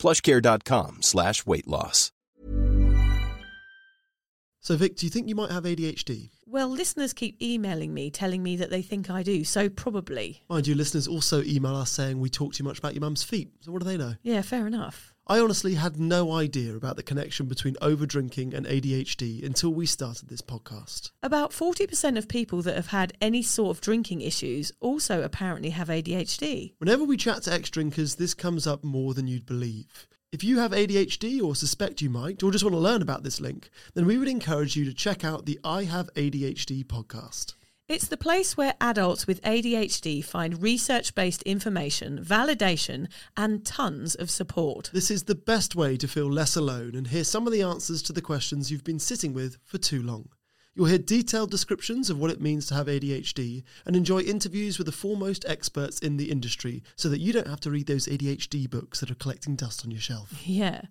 plushcare.com slash weight loss. So, Vic, do you think you might have ADHD? Well, listeners keep emailing me telling me that they think I do, so probably. Mind you, listeners also email us saying we talk too much about your mum's feet. So, what do they know? Yeah, fair enough. I honestly had no idea about the connection between overdrinking and ADHD until we started this podcast. About 40% of people that have had any sort of drinking issues also apparently have ADHD. Whenever we chat to ex drinkers, this comes up more than you'd believe. If you have ADHD or suspect you might, or just want to learn about this link, then we would encourage you to check out the I Have ADHD podcast. It's the place where adults with ADHD find research based information, validation, and tons of support. This is the best way to feel less alone and hear some of the answers to the questions you've been sitting with for too long. You'll hear detailed descriptions of what it means to have ADHD and enjoy interviews with the foremost experts in the industry so that you don't have to read those ADHD books that are collecting dust on your shelf. Yeah.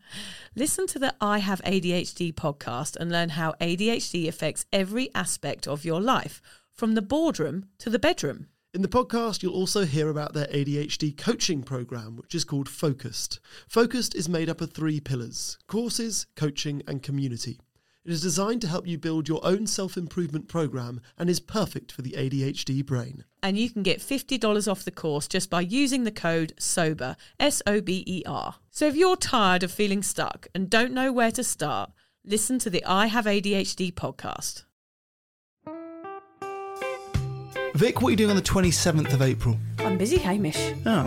Listen to the I Have ADHD podcast and learn how ADHD affects every aspect of your life, from the boardroom to the bedroom. In the podcast, you'll also hear about their ADHD coaching program, which is called Focused. Focused is made up of three pillars courses, coaching, and community. It is designed to help you build your own self improvement program and is perfect for the ADHD brain. And you can get $50 off the course just by using the code SOBER, S O B E R. So if you're tired of feeling stuck and don't know where to start, listen to the I Have ADHD podcast. Vic, what are you doing on the 27th of April? I'm busy, Hamish. Oh,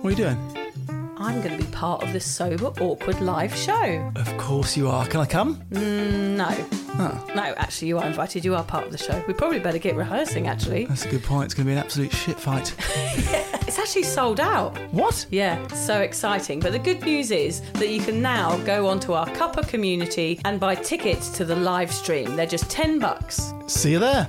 what are you doing? I'm going to be part of the Sober Awkward live show. Of course you are. Can I come? Mm, no. Oh, No, actually, you are invited. You are part of the show. We probably better get rehearsing, actually. that's a good point. It's going to be an absolute shit fight. It's actually sold out. what? Yeah, so exciting. But the good news is that you can now go onto our Cuppa community and buy tickets to the live stream. They're just 10 bucks. See you there.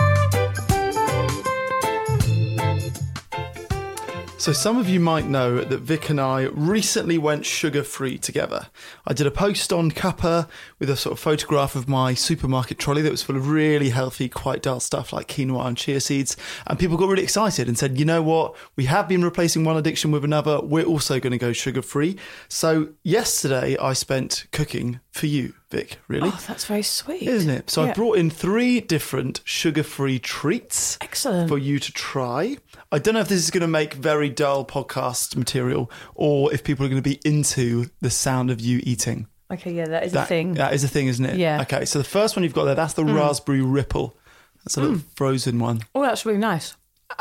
So, some of you might know that Vic and I recently went sugar free together. I did a post on Cuppa with a sort of photograph of my supermarket trolley that was full of really healthy, quite dull stuff like quinoa and chia seeds. And people got really excited and said, you know what? We have been replacing one addiction with another. We're also going to go sugar free. So, yesterday I spent cooking for you, Vic, really. Oh, that's very sweet. Isn't it? So I brought in three different sugar-free treats Excellent. for you to try. I don't know if this is going to make very dull podcast material or if people are going to be into the sound of you eating. Okay, yeah, that is That, a thing. That is a thing, isn't it? Yeah. Mm. Okay, so the first one you've got there, that's the raspberry ripple. That's a little frozen one. oh, that's really nice.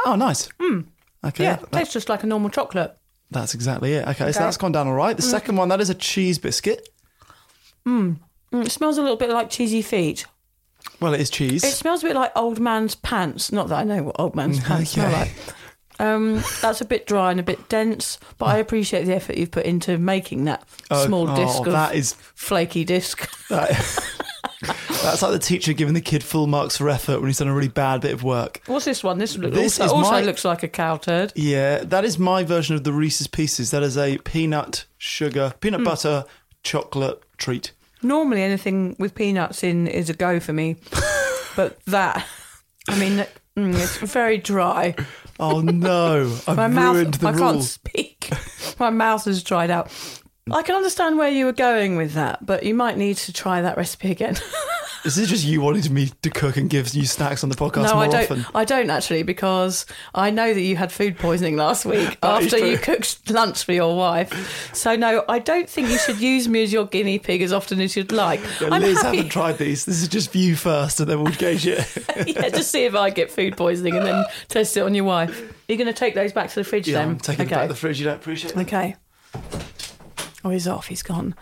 Oh, nice. Mm. Okay. Yeah, that- tastes just like a normal chocolate. That's exactly it. Okay, so that's gone down all right. The second one, that is a cheese biscuit. Mm, it smells a little bit like cheesy feet. Well, it is cheese. It smells a bit like old man's pants. Not that I know what old man's pants smell like. Um, that's a bit dry and a bit dense, but I appreciate the effort you've put into making that Oh, small oh, disc of that is flaky disc. that, that's like the teacher giving the kid full marks for effort when he's done a really bad bit of work. What's this one? This, look, This also, is also my- looks like a cow turd. Yeah, that is my version of the Reese's Pieces. That is a peanut sugar, Hmm. peanut butter chocolate treat. Normally, anything with peanuts in is a go for me, but that, I mean, mm, it's very dry. Oh no, I've My ruined mouth, the I can't speak. My mouth has dried out. I can understand where you were going with that, but you might need to try that recipe again. Is this just you wanting me to cook and give you snacks on the podcast no, more I don't. often? I don't actually because I know that you had food poisoning last week after you cooked lunch for your wife. So no, I don't think you should use me as your guinea pig as often as you'd like. Yeah, I'm Liz happy. haven't tried these. This is just you first, and then we'll gauge it. yeah, just see if I get food poisoning and then test it on your wife. You're going to take those back to the fridge yeah, then? I'm taking okay. it back to the fridge. You don't appreciate it. Okay. Oh, he's off. He's gone.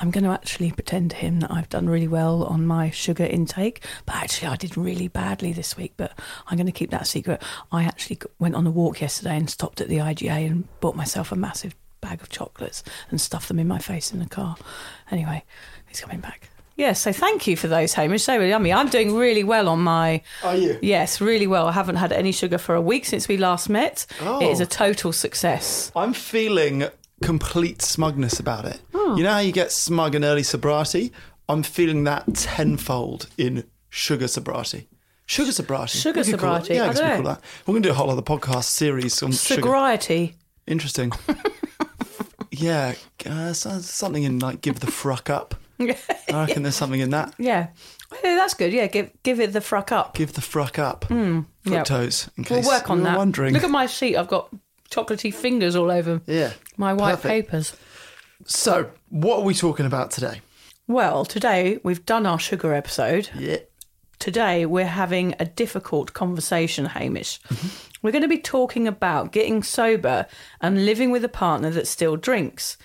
I'm going to actually pretend to him that I've done really well on my sugar intake, but actually I did really badly this week. But I'm going to keep that secret. I actually went on a walk yesterday and stopped at the IGA and bought myself a massive bag of chocolates and stuffed them in my face in the car. Anyway, he's coming back. Yeah, so thank you for those, Hamish. So yummy. I'm doing really well on my. Are you? Yes, really well. I haven't had any sugar for a week since we last met. Oh. It is oh. a total success. I'm feeling complete smugness about it. Hmm. You know how you get smug in early sobriety? I'm feeling that tenfold in sugar sobriety. Sugar sobriety. Sugar What do you call it? sobriety, Yeah, I I guess we call that. We're going to do a whole other podcast series on sugar. Sobriety. Interesting. yeah, uh, something in like give the fruck up. I reckon there's something in that. Yeah. Yeah, that's good. Yeah, give give it the fruck up. Give the fruck up. yeah. Fructose. In We'll work on that. wondering. Look at my sheet. I've got chocolatey fingers all over yeah. my white Perfect. papers. So, what are we talking about today? Well, today we've done our sugar episode. Yeah. Today we're having a difficult conversation, Hamish. Mm-hmm. We're going to be talking about getting sober and living with a partner that still drinks.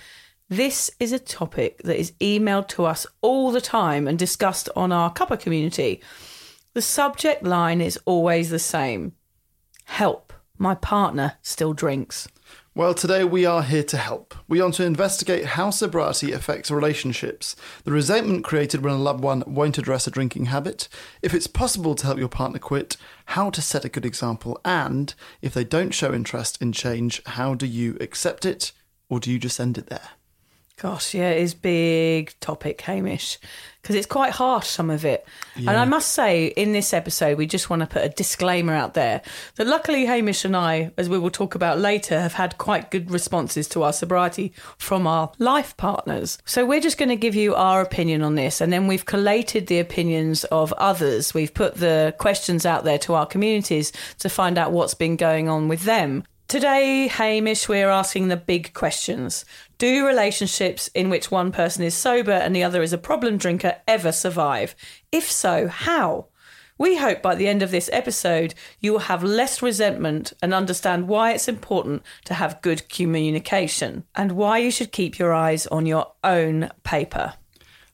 This is a topic that is emailed to us all the time and discussed on our cuppa community. The subject line is always the same Help, my partner still drinks. Well, today we are here to help. We want to investigate how sobriety affects relationships, the resentment created when a loved one won't address a drinking habit, if it's possible to help your partner quit, how to set a good example, and if they don't show interest in change, how do you accept it or do you just end it there? Gosh, yeah, it is big topic, Hamish, because it's quite harsh, some of it. And I must say, in this episode, we just want to put a disclaimer out there that luckily Hamish and I, as we will talk about later, have had quite good responses to our sobriety from our life partners. So we're just going to give you our opinion on this, and then we've collated the opinions of others. We've put the questions out there to our communities to find out what's been going on with them. Today, Hamish, we're asking the big questions. Do relationships in which one person is sober and the other is a problem drinker ever survive? If so, how? We hope by the end of this episode, you will have less resentment and understand why it's important to have good communication and why you should keep your eyes on your own paper.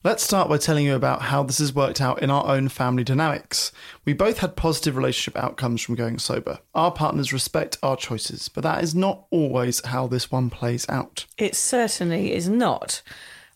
Let's start by telling you about how this has worked out in our own family dynamics. We both had positive relationship outcomes from going sober. Our partners respect our choices, but that is not always how this one plays out. It certainly is not.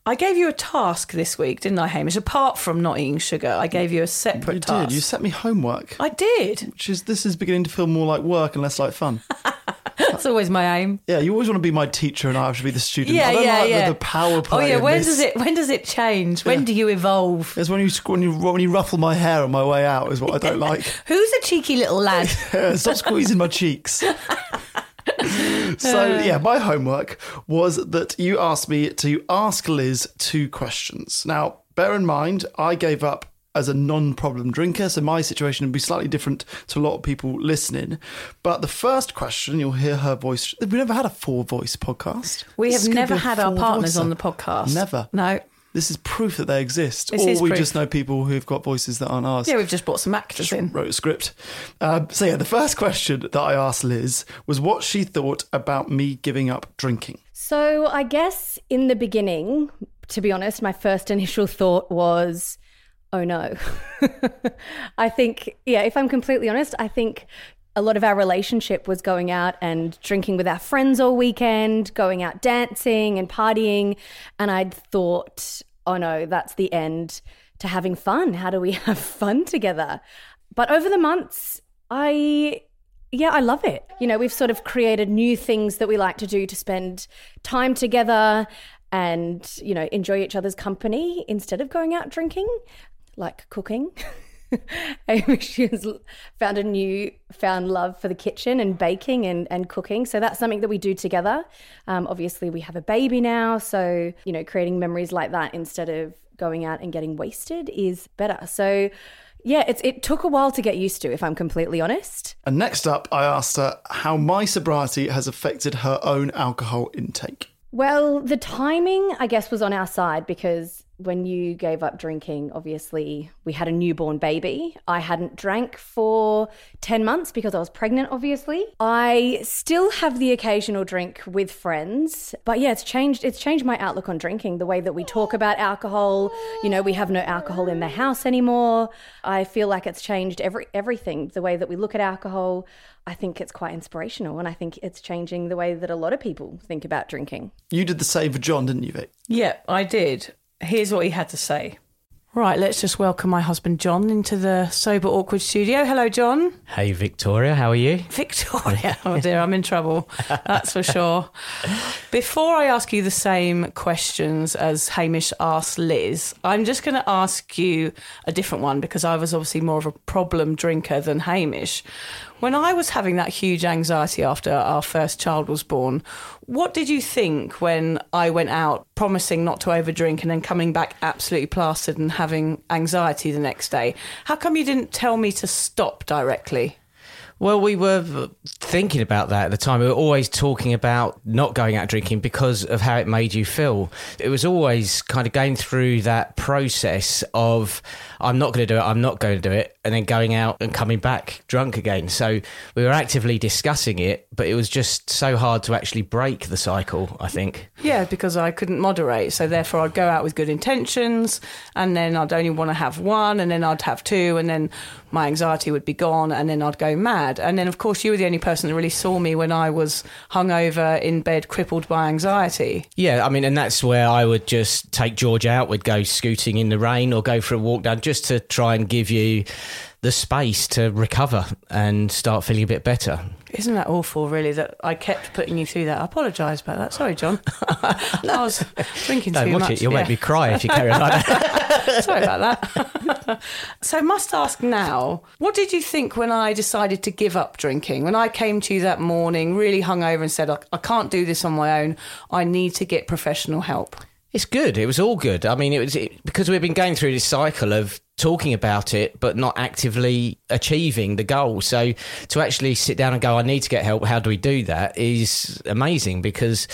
I gave you a task this week, didn't I, Hamish? Apart from not eating sugar, I gave you a separate You task. did. You set me homework, I did. which is this is beginning to feel more like work and less like fun. That's always my aim. Yeah, you always want to be my teacher and I have to be the student. Yeah, I don't yeah, like yeah. the, the power oh, play. Oh yeah, when does it when does it change? When do you evolve? It's when you when you when you ruffle my hair on my way out is what I don't like. Who's a cheeky little lad? Stop squeezing my cheeks. so uh. yeah, my homework was that you asked me to ask Liz two questions. Now, bear in mind, I gave up as a non-problem drinker, so my situation would be slightly different to a lot of people listening. But the first question, you'll hear her voice. We've never had a four-voice podcast. We This have never had our partners four-voicer. on the podcast. Never. No. This is proof that they exist, This or is we proof. just know people who've got voices that aren't ours. Yeah, we've just brought some actors just in. wrote a script. Um, so yeah, the first question that I asked Liz was what she thought about me giving up drinking. So I guess in the beginning, to be honest, my first initial thought was, oh no. I think, yeah, if I'm completely honest, I think a lot of our relationship was going out and drinking with our friends all weekend, going out dancing and partying. And I'd thought, oh no, that's the end to having fun. How do we have fun together? But over the months, I yeah, I love it. You know, we've sort of created new things that we like to do to spend time together and, you know, enjoy each other's company instead of going out drinking, like cooking. Hamish has found a new found love for the kitchen and baking and, and cooking. So that's something that we do together. Um, obviously, we have a baby now. So, you know, creating memories like that instead of going out and getting wasted is better. So, yeah, it's, it took a while to get used to, if I'm completely honest. And next up, I asked her how my sobriety has affected her own alcohol intake. Well, the timing, I guess, was on our side because when you gave up drinking, obviously, we had a newborn baby. I hadn't drank for 10 months because I was pregnant, obviously. I still have the occasional drink with friends, but yeah, it's changed. It's changed my outlook on drinking, the way that we talk about alcohol. You know, we have no alcohol in the house anymore. I feel like it's changed every everything, the way that we look at alcohol. I think it's quite inspirational, and I think it's changing the way that a lot of people think about drinking. You did the same for John, didn't you, Vic? Yeah, I did. Here's what he had to say. Right, let's just welcome my husband John into the Sober Awkward studio. Hello, John. Hey Victoria, how are you? Victoria. Oh dear, I'm in trouble. That's for sure. Before I ask you the same questions as Hamish asked Liz, I'm just going to ask you a different one because I was obviously more of a problem drinker than Hamish. When I was having that huge anxiety after our first child was born, what did you think when I went out promising not to overdrink and then coming back absolutely plastered and having anxiety the next day? How come you didn't tell me to stop directly? Well, we were thinking about that at the time. We were always talking about not going out drinking because of how it made you feel. It was always kind of going through that process of, I'm not going to do it, I'm not going to do it, and then going out and coming back drunk again. So we were actively discussing it, but it was just so hard to actually break the cycle, I think. Yeah, because I couldn't moderate. So therefore, I'd go out with good intentions, and then I'd only want to have one, and then I'd have two, and then my anxiety would be gone, and then I'd go mad. And then, of course, you were the only person that really saw me when I was hungover in bed, crippled by anxiety. Yeah, I mean, and that's where I would just take George out. We'd go scooting in the rain or go for a walk down just to try and give you the space to recover and start feeling a bit better. Isn't that awful, really, that I kept putting you through that? I apologise about that. Sorry, John. I was drinking Don't too watch much. it, you'll yeah. make me cry if you carry on like that. Sorry about that. so, must ask now, what did you think when I decided to give up drinking? When I came to you that morning, really hungover, and said, I, I can't do this on my own, I need to get professional help? It's good. It was all good. I mean, it was it, because we've been going through this cycle of talking about it, but not actively achieving the goal. So to actually sit down and go, I need to get help. How do we do that? Is amazing because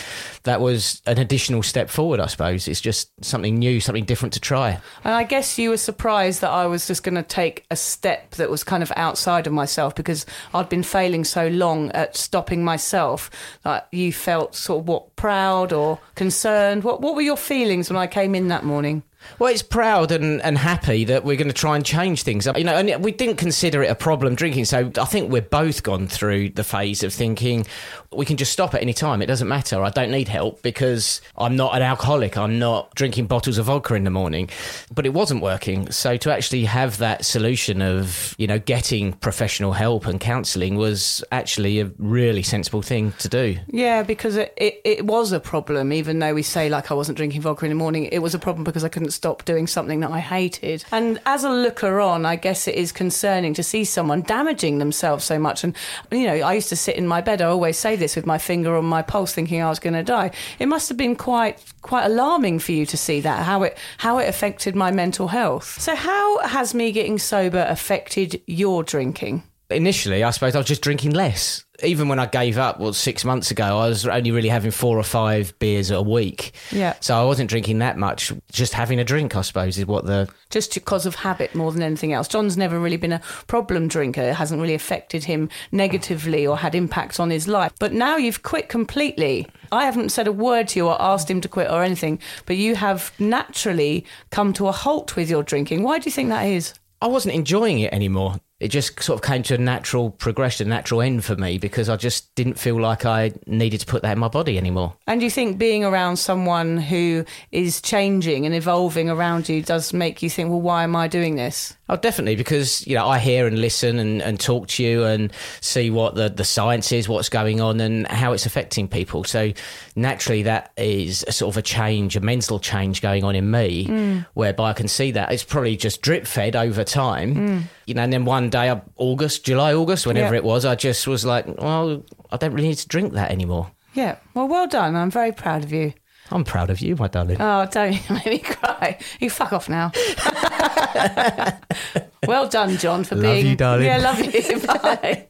that was an additional step forward. I suppose it's just something new, something different to try. And I guess you were surprised that I was just going to take a step that was kind of outside of myself because I'd been failing so long at stopping myself that you felt sort of what proud or concerned. What what were your feelings when I came in that morning? Well, it's proud and, and happy that we're going to try and change things. You know, and we didn't consider it a problem drinking. So I think we've both gone through the phase of thinking we can just stop at any time. It doesn't matter. I don't need help because I'm not an alcoholic. I'm not drinking bottles of vodka in the morning. But it wasn't working. So to actually have that solution of, you know, getting professional help and counselling was actually a really sensible thing to do. Yeah, because it, it, it was a problem, even though we say like I wasn't drinking vodka in the morning. It was a problem because I couldn't stop doing something that I hated. And as a looker on, I guess it is concerning to see someone damaging themselves so much. And, you know, I used to sit in my bed, I always say this with my finger on my pulse thinking I was going to die. It must have been quite quite alarming for you to see that, how it how it affected my mental health. So how has me getting sober affected your drinking? initially, I suppose I was just drinking less. Even when I gave up, well, six months ago, I was only really having four or five beers a week. Yeah. So I wasn't drinking that much. Just having a drink, I suppose, is what the just because of habit more than anything else. John's never really been a problem drinker. It hasn't really affected him negatively or had impacts on his life. But now you've quit completely. I haven't said a word to you or asked him to quit or anything, but you have naturally come to a halt with your drinking. Why do you think that is? I wasn't enjoying it anymore. It just sort of came to a natural progression, natural end for me because I just didn't feel like I needed to put that in my body anymore. And you think being around someone who is changing and evolving around you does make you think, well, why am I doing this? Oh, definitely, because you know I hear and listen and, and talk to you and see what the, the science is, what's going on, and how it's affecting people. So naturally, that is a sort of a change, a mental change going on in me, mm. whereby I can see that it's probably just drip fed over time. Mm. You know, and then one day, August, July, August, whenever Yeah. it was, I just was like, well, I don't really need to drink that anymore. Yeah. Well, well done. I'm very proud of you. I'm proud of you, my darling. Oh, don't make me cry. You fuck off now. well done, John, for Love being. you, darling. Yeah, love you. Bye.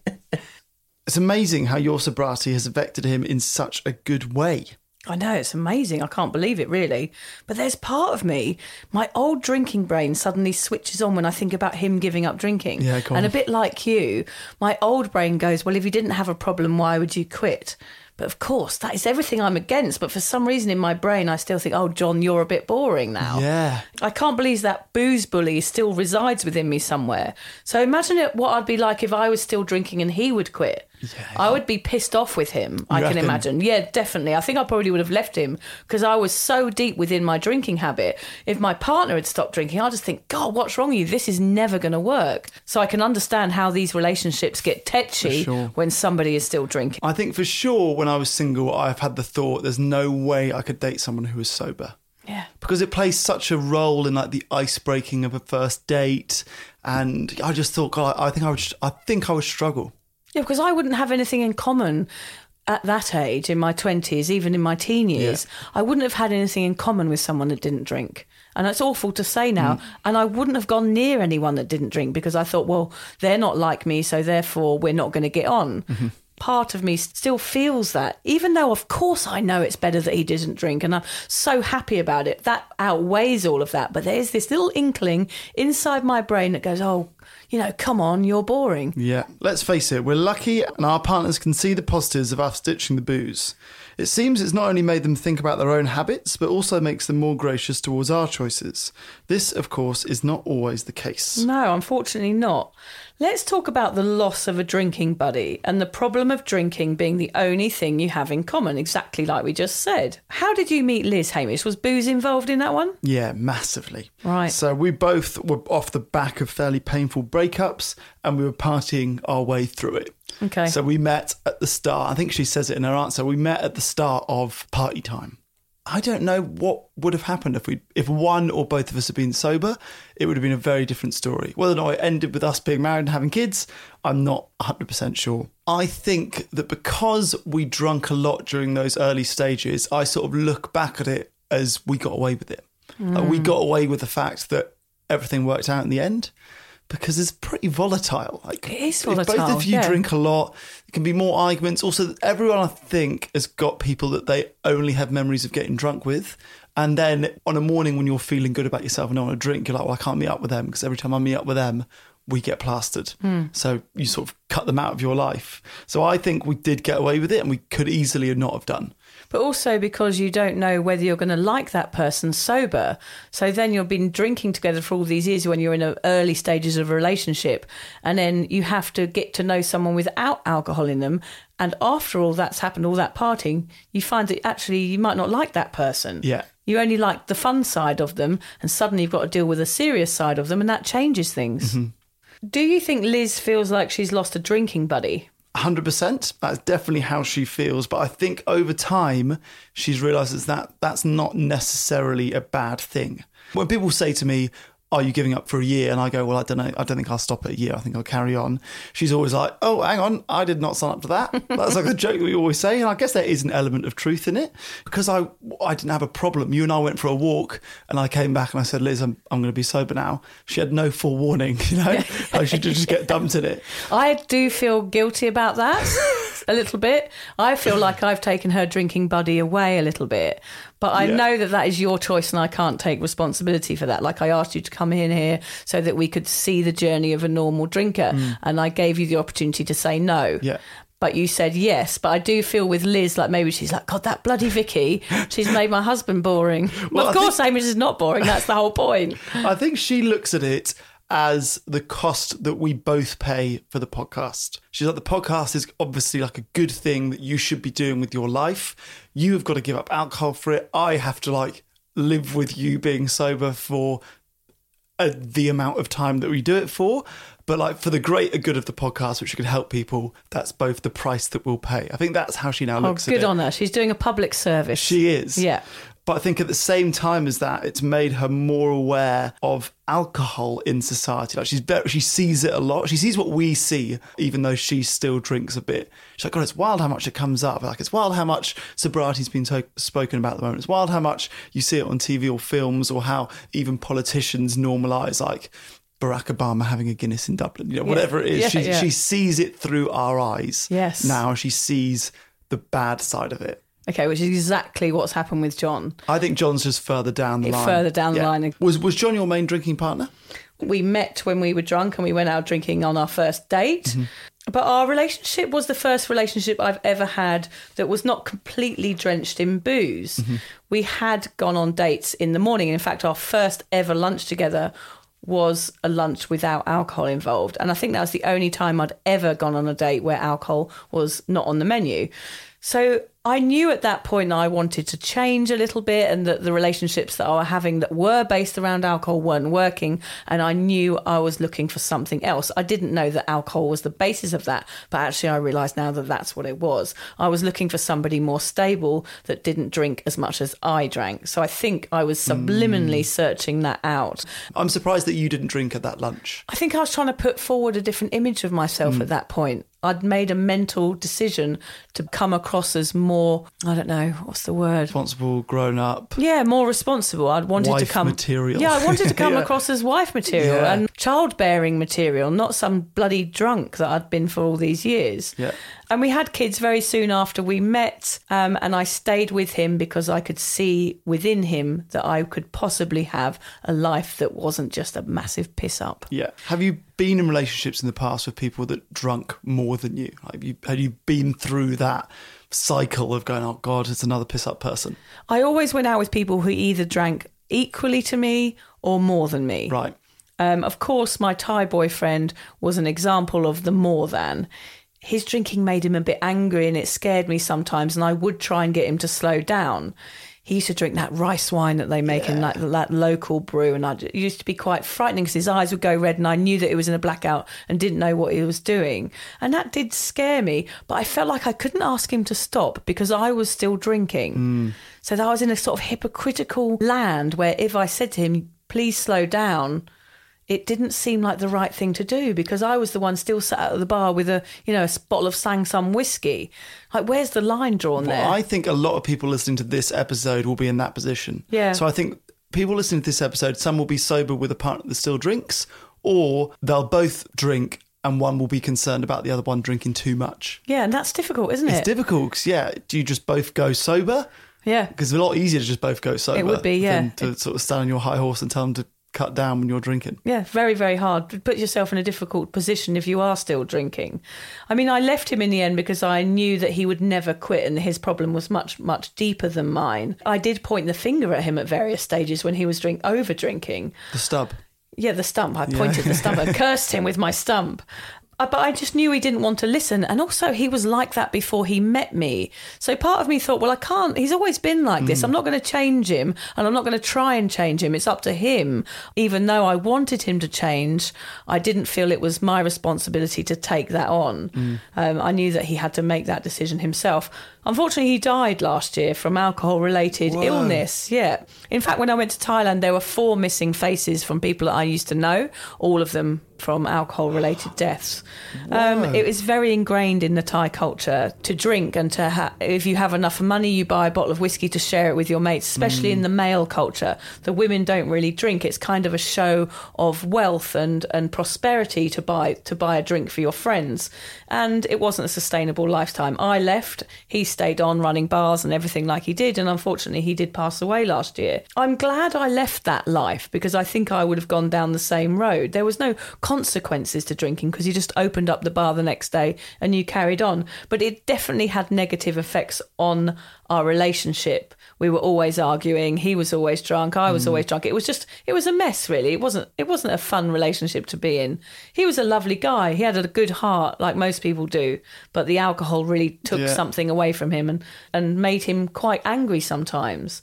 It's amazing how your sobriety has affected him in such a good way. I know, it's amazing. I can't believe it, really. But there's part of me, my old drinking brain suddenly switches on when I think about him giving up drinking. Yeah, and a bit like you, my old brain goes, Well, if you didn't have a problem, why would you quit? But of course, that is everything I'm against. But for some reason in my brain, I still think, Oh, John, you're a bit boring now. Yeah. I can't believe that booze bully still resides within me somewhere. So imagine it, what I'd be like if I was still drinking and he would quit. I would be pissed off with him. I You can reckon? imagine. Yeah, definitely. I think I probably would have left him because I was so deep within my drinking habit. If my partner had stopped drinking, I just think, God, what's wrong with you? This is never going to work. So I can understand how these relationships get tetchy sure. when somebody is still drinking. I think for sure when I was single, I've had the thought there's no way I could date someone who is sober. Yeah. Because it plays such a role in like the ice breaking of a first date. And I just thought, God, I think I would, I think I would struggle. Yeah, because I wouldn't have anything in common at that age, in my 20s, even in my teen years. I wouldn't have had anything in common with someone that didn't drink. And it's awful to say now. Mm. And I wouldn't have gone near anyone that didn't drink because I thought, well, they're not like me, so therefore we're not going to get on. Mm-hmm. Part of me still feels that, even though, of course, I know it's better that he didn't drink, and I'm so happy about it. That outweighs all of that. But there's this little inkling inside my brain that goes, oh, you know, come on, you're boring. Yeah. Let's face it, we're lucky and our partners can see the positives of us ditching the booze. It seems it's not only made them think about their own habits, but also makes them more gracious towards our choices. This, of course, is not always the case. No, unfortunately not. Let's talk about the loss of a drinking buddy and the problem of drinking being the only thing you have in common, exactly like we just said. How did you meet Liz Hamish? Was booze involved in that one? Yeah, massively. Right. So we both were off the back of fairly painful breakups and we were partying our way through it. Okay. So we met at the start. I think she says it in her answer. We met at the start of party time. I don't know what would have happened if we if one or both of us had been sober. It would have been a very different story. Whether or not it ended with us being married and having kids, I'm not 100% sure. I think that because we drunk a lot during those early stages, I sort of look back at it as we got away with it. Like, we mm. got away with the fact that everything worked out in the end because it's pretty volatile. Like It is if both of you yeah. drink a lot, it can be more arguments. Also, everyone I think has got people that they only have memories of getting drunk with. And then on a morning when you're feeling good about yourself and don't want to drink, you're like, well, I can't meet up with them because every time I meet up with them, we get plastered. Hmm. So you sort of cut them out of your life. So I think we did get away with it and we could easily not have done. But also because you don't know whether you're going to like that person sober. So then you've been drinking together for all these years when you're in the early stages of a relationship. And then you have to get to know someone without alcohol in them. And after all that's happened, all that partying, you find that actually you might not like that person. Yeah. You only like the fun side of them. And suddenly you've got to deal with the serious side of them. And that changes things. Mm-hmm. Do you think Liz feels like she's lost a drinking buddy? 100%. That's definitely how she feels. But I think over time, she's realised that that's not necessarily a bad thing. When people say to me, are you giving up for a year? And I go, well, I don't know. I don't think I'll stop at a year. I think I'll carry on. She's always like, oh, hang on, I did not sign up to that. That's like the joke we always say. And I guess there is an element of truth in it because I, I didn't have a problem. You and I went for a walk and I came back and I said, Liz, I'm, I'm going to be sober now. She had no forewarning, you know, I should just get dumped in it. I do feel guilty about that a little bit. I feel like I've taken her drinking buddy away a little bit. But I Yeah. know that that is your choice and I can't take responsibility for that. Like I asked you to come in here so that we could see the journey of a normal drinker mm. and I gave you the opportunity to say no. Yeah. But you said yes. But I do feel with Liz, like maybe she's like, God, that bloody Vicky, she's made my husband boring. Well, of I course, Hamish is not boring. That's the whole point. I think she looks at it as the cost that we both pay for the podcast. She's like, the podcast is obviously like a good thing that you should be doing with your life. You have got to give up alcohol for it. I have to like live with you being sober for uh, the amount of time that we do it for. But like for the greater good of the podcast, which could help people, that's both the price that we'll pay. I think that's how she now Oh, looks at good on her. She's doing a public service. She is. Yeah. But I think at the same time as that, it's made her more aware of alcohol in society. Like she's very, she sees it a lot. She sees what we see, even though she still drinks a bit. She's like, God, it's wild how much it comes up. Like it's wild how much sobriety's been to- spoken about at the moment. It's wild how much you see it on TV or films, or how even politicians normalise like. Barack Obama having a Guinness in Dublin, you know, whatever it is, Yeah, she, yeah. she sees it through our eyes. Yes. Now she sees the bad side of it. Okay, which is exactly what's happened with John. I think John's just further down the line. further down the line. Was was John your main drinking partner? We met when we were drunk and we went out drinking on our first date. Mm-hmm. But our relationship was the first relationship I've ever had that was not completely drenched in booze. Mm-hmm. We had gone on dates in the morning. In fact, our first ever lunch together was a lunch without alcohol involved. And I think that was the only time I'd ever gone on a date where alcohol was not on the menu. So I knew at that point that I wanted to change a little bit and that the relationships that I were having that were based around alcohol weren't working. And I knew I was looking for something else. I didn't know that alcohol was the basis of that, but actually I realised now that that's what it was. I was looking for somebody more stable that didn't drink as much as I drank. So I think I was subliminally searching that out. I'm surprised that you didn't drink at that lunch. I think I was trying to put forward a different image of myself Mm. at that point. I'd made a mental decision to come across as more, I don't know, what's the word? Responsible, grown up. Yeah, more responsible. I'd wanted to come material. Yeah, I wanted to come Yeah. across as wife material Yeah. and childbearing material, not some bloody drunk that I'd been for all these years. Yeah. And we had kids very soon after we met, um, and I stayed with him because I could see within him that I could possibly have a life that wasn't just a massive piss up. Yeah. Have you been in relationships in the past with people that drunk more than you? Have you have you been through that cycle of going, oh God, it's another piss up person? I always went out with people who either drank equally to me or more than me. Right. Um, of course, my Thai boyfriend was an example of the more than. His drinking made him a bit angry and it scared me sometimes, and I would try and get him to slow down. He used to drink that rice wine that they make in that, that local brew, and I, it used to be quite frightening because his eyes would go red, and I knew that he was in a blackout and didn't know what he was doing. And that did scare me, but I felt like I couldn't ask him to stop because I was still drinking. Hmm. So that I was in a sort of hypocritical land where if I said to him, please slow down, it didn't seem like the right thing to do because I was the one still sat at the bar with a you know a bottle of SangSom whiskey. Like, where's the line drawn there? I think a lot of people listening to this episode will be in that position. Yeah. So I think people listening to this episode, some will be sober with a partner that still drinks, or they'll both drink and one will be concerned about the other one drinking too much. yeah, and that's difficult, isn't it? It's difficult because yeah. Do you just both go sober? yeah, Because it's a lot easier to just both go sober. It would be, yeah. Than to sort of stand on your high horse and tell them to cut down when you're drinking. Yeah, very, very hard. Put yourself in a difficult position if you are still drinking. I mean, I left him in the end because I knew that he would never quit and his problem was much, much deeper than mine. I did point the finger at him at various stages when he was drink over drinking. The stub. Yeah, the stump. I pointed the stump. I cursed him with my stump. Uh, But I just knew he didn't want to listen. And also, he was like that before he met me. So part of me thought, well, I can't. He's always been like this. I'm not going to change him and I'm not going to try and change him. It's up to him. Even though I wanted him to change, I didn't feel it was my responsibility to take that on. Um, I knew that he had to make that decision himself. Unfortunately, he died last year from alcohol related illness. Yeah. In fact, when I went to Thailand, there were four missing faces from people that I used to know, all of them from alcohol related deaths. Um, it was very ingrained in the Thai culture to drink and to ha- if you have enough money, you buy a bottle of whiskey to share it with your mates, especially in the male culture. The women don't really drink. It's kind of a show of wealth and, and prosperity to buy to buy a drink for your friends. And it wasn't a sustainable lifetime. I left. He stayed on running bars and everything like he did. And unfortunately, he did pass away last year. I'm glad I left that life because I think I would have gone down the same road. There was no consequences to drinking because you just opened up the bar the next day and you carried on. But it definitely had negative effects on our relationship. We were always arguing. He was always drunk. I was mm. always drunk. It was just, it was a mess, really. It wasn't, it wasn't a fun relationship to be in. He was a lovely guy. He had a good heart, like most people do. But the alcohol really took Yeah. something away from him and, and made him quite angry sometimes.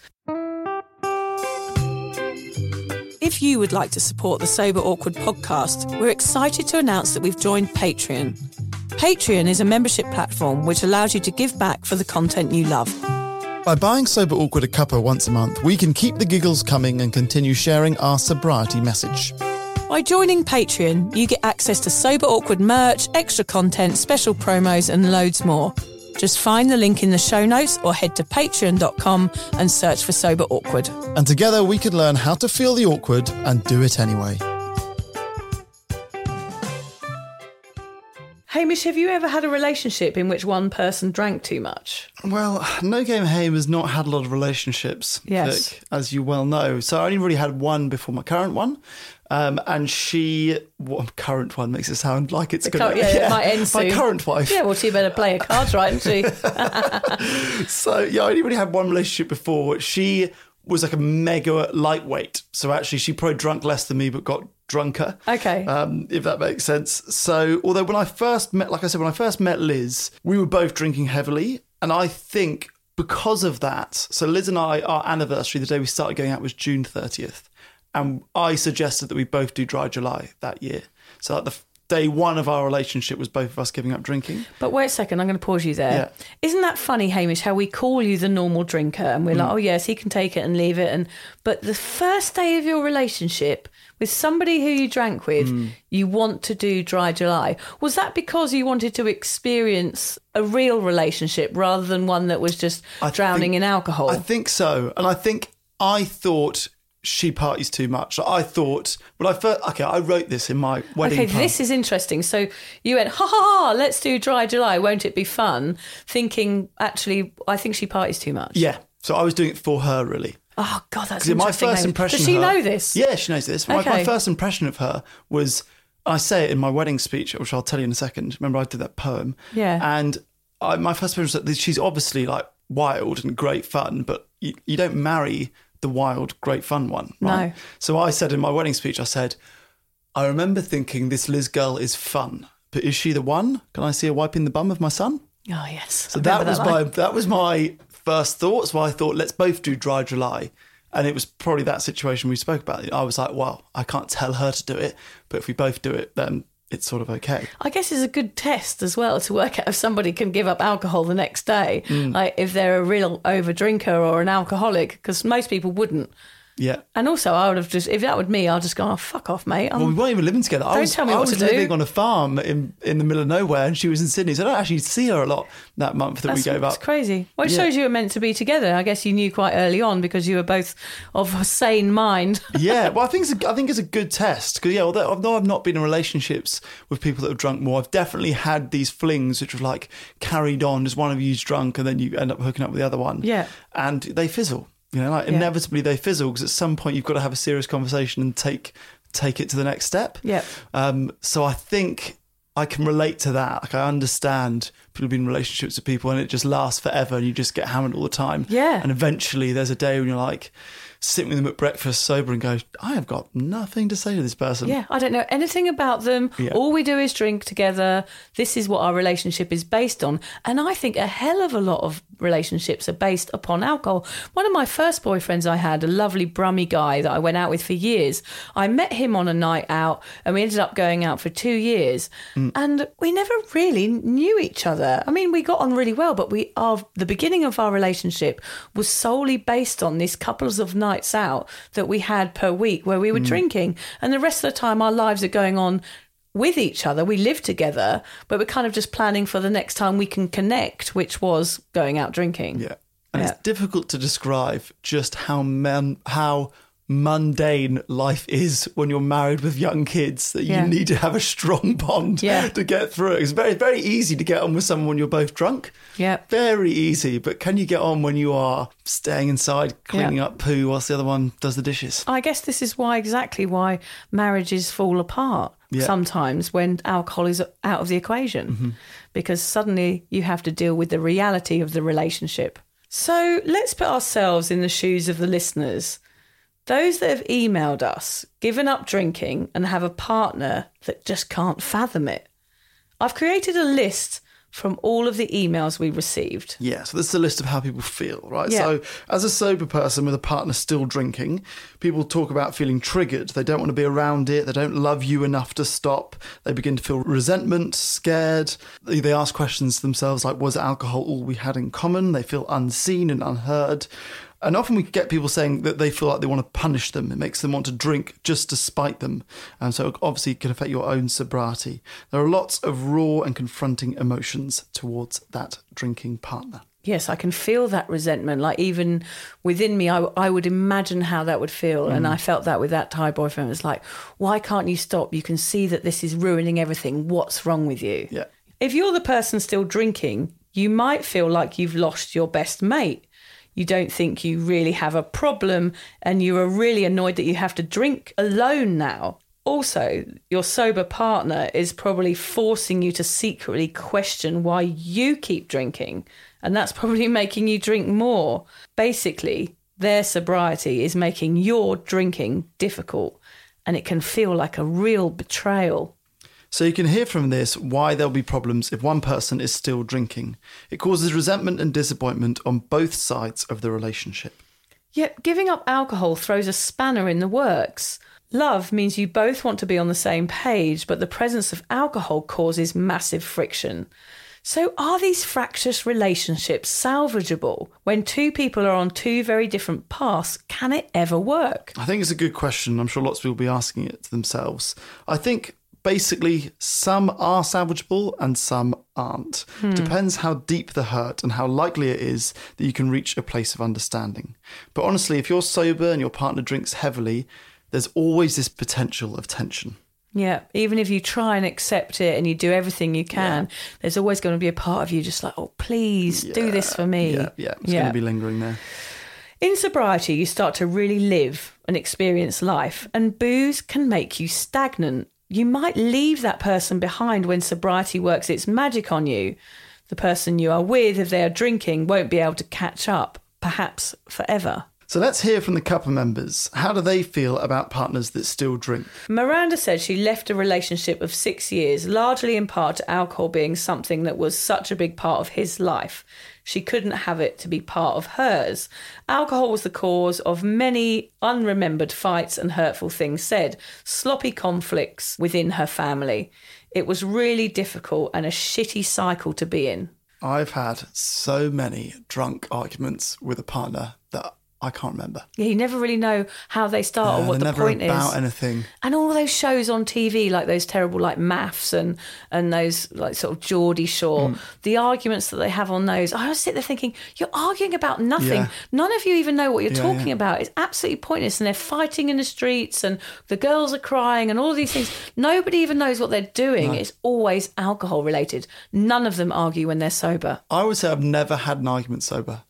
If you would like to support the Sober Awkward podcast, we're excited to announce that we've joined Patreon. Patreon is a membership platform which allows you to give back for the content you love. By buying Sober Awkward a cuppa once a month, we can keep the giggles coming and continue sharing our sobriety message. By joining Patreon, you get access to Sober Awkward merch, extra content, special promos, and loads more. Just find the link in the show notes or head to patreon.com and search for Sober Awkward. And together we could learn how to feel the awkward and do it anyway. Hamish, have you ever had a relationship in which one person drank too much? Well, No Game Haim has not had a lot of relationships, Yes. Vic, as you well know. So I only really had one before my current one. Um, and she, well, current one makes it sound like it's going to yeah, it might end My current wife. Yeah, well, she better play her cards right, isn't she? So yeah, I only really had one relationship before. She was like a mega lightweight. So actually, she probably drank less than me, but got drunker. Okay. Um, if that makes sense. So although when I first met, like I said, when I first met Liz, we were both drinking heavily, and I think because of that, so Liz and I, our anniversary, the day we started going out was June thirtieth, and I suggested that we both do dry July that year. So like the day one of our relationship was both of us giving up drinking. But wait a second, I'm going to pause you there. Yeah. not that funny, Hamish, how we call you the normal drinker and we're Mm. like, oh, yes, he can take it and leave it. And But the first day of your relationship with somebody who you drank with, Mm. you want to do dry July. Was that because you wanted to experience a real relationship rather than one that was just I drowning think- in alcohol? I think so, and I think I thought she parties too much. I thought well, I first okay, I wrote this in my wedding. Okay, plan. this is interesting. So you went, ha ha ha, let's do dry July, won't it be fun? Thinking, actually, I think she parties too much. yeah. So I was doing it for her, really. Oh, God, that's my first impression. Does she her- know this? Yeah, she knows this. My, my first impression of her was I say it in my wedding speech, which I'll tell you in a second. Remember, I did that poem. Yeah. And I, my first impression was that she's obviously like wild and great fun, but you, you don't marry the wild, great fun one, right? No. So I said in my wedding speech, I said, I remember thinking this Liz girl is fun, but is she the one? Can I see her wiping the bum of my son? Oh, yes. So that was my that was my first thoughts. Why I thought let's both do dry July, and it was probably that situation we spoke about. I was like, well, I can't tell her to do it, but if we both do it, then it's sort of okay. I guess it's a good test as well to work out if somebody can give up alcohol the next day, Mm. like if they're a real over drinker or an alcoholic, because most people wouldn't. Yeah. And also, I would have just, if that were me, I'd just go, oh, fuck off, mate. I'm, Well, we weren't even living together. I Don't was, tell me I what was to do. living on a farm in, in the middle of nowhere, and she was in Sydney. So I don't actually see her a lot that month that that's, we gave that's up. crazy. Well, it Yeah. shows you were meant to be together. I guess you knew quite early on because you were both of a sane mind. yeah, well, I think it's a, I think it's a good test because yeah, although, although I've not been in relationships with people that have drunk more, I've definitely had these flings which have like carried on. Just one of you's drunk, and then you end up hooking up with the other one. Yeah. and they fizzle. You know, like Yeah. inevitably they fizzle because at some point you've got to have a serious conversation and take take it to the next step. Yep. Um, so I think I can relate to that. Like I understand people being in relationships with people and it just lasts forever and you just get hammered all the time. Yeah. And eventually there's a day when you're like, sitting with them at breakfast sober and go, I have got nothing to say to this person. Yeah, I don't know anything about them. Yeah. All we do is drink together. This is what our relationship is based on. And I think a hell of a lot of relationships are based upon alcohol. One of my first boyfriends I had, a lovely brummy guy that I went out with for years, I met him on a night out and we ended up going out for two years. Mm. And we never really knew each other. I mean, we got on really well, but we are the beginning of our relationship was solely based on these couples of nights out that we had per week where we were mm. drinking. And the rest of the time our lives are going on with each other. We live together, but we're kind of just planning for the next time we can connect, which was going out drinking. Yeah. And Yeah. it's difficult to describe just how men, how mundane life is when you're married with young kids that you Yeah. need to have a strong bond Yeah. to get through it. It's very very easy to get on with someone when you're both drunk. Yeah. Very easy, but can you get on when you are staying inside cleaning Yeah. up poo whilst the other one does the dishes? I guess this is why exactly why marriages fall apart sometimes when alcohol is out of the equation mm-hmm. because suddenly you have to deal with the reality of the relationship. So let's put ourselves in the shoes of the listeners. Those that have emailed us, given up drinking, and have a partner that just can't fathom it. I've created a list from all of the emails we received. Yeah, so this is a list of how people feel, right? Yeah. So, as a sober person with a partner still drinking, people talk about feeling triggered. They don't want to be around it. They don't love you enough to stop. They begin to feel resentment, scared. They they ask questions themselves like, was alcohol all we had in common? They feel unseen and unheard. And often we get people saying that they feel like they want to punish them. It makes them want to drink just to spite them. And so, obviously, it can affect your own sobriety. There are lots of raw and confronting emotions towards that drinking partner. Yes, I can feel that resentment. Like even within me, I, I would imagine how that would feel. And mm. I felt that with that Thai boyfriend. It's like, why can't you stop? You can see that this is ruining everything. What's wrong with you? Yeah. If you're the person still drinking, you might feel like you've lost your best mate. You don't think you really have a problem and you are really annoyed that you have to drink alone now. Also, your sober partner is probably forcing you to secretly question why you keep drinking, and that's probably making you drink more. Basically, their sobriety is making your drinking difficult, and it can feel like a real betrayal. So you can hear from this why there'll be problems if one person is still drinking. It causes resentment and disappointment on both sides of the relationship. Yet giving up alcohol throws a spanner in the works. Love means you both want to be on the same page, but the presence of alcohol causes massive friction. So, are these fractious relationships salvageable? When two people are on two very different paths, can it ever work? I think it's a good question. I'm sure lots of people will be asking it to themselves. I think basically some are salvageable and some aren't. Hmm. Depends how deep the hurt and how likely it is that you can reach a place of understanding. But honestly, if you're sober and your partner drinks heavily, there's always this potential of tension. Yeah, even if you try and accept it and you do everything you can, there's always going to be a part of you just like, oh, please do this for me. Yeah, yeah, it's going to be lingering there. In sobriety, you start to really live and experience life, and booze can make you stagnant. You might leave that person behind when sobriety works its magic on you. The person you are with, if they are drinking, won't be able to catch up, perhaps forever. So let's hear from the couple members. How do they feel about partners that still drink? Miranda said she left a relationship of six years, largely in part to alcohol being something that was such a big part of his life. She couldn't have it to be part of hers. Alcohol was the cause of many unremembered fights and hurtful things said, sloppy conflicts within her family. It was really difficult and a shitty cycle to be in. I've had so many drunk arguments with a partner I can't remember. Yeah, you never really know how they start or what the point about is. About anything. And all those shows on TV, like those terrible like MAFS and and those like sort of Geordie Shore, Mm. the arguments that they have on those, I always sit there thinking, you're arguing about nothing. Yeah. None of you even know what you're Yeah, talking yeah. about. It's absolutely pointless. And they're fighting in the streets and the girls are crying and all of these things. Nobody even knows what they're doing. It's always alcohol related. None of them argue when they're sober. I would say I've never had an argument sober,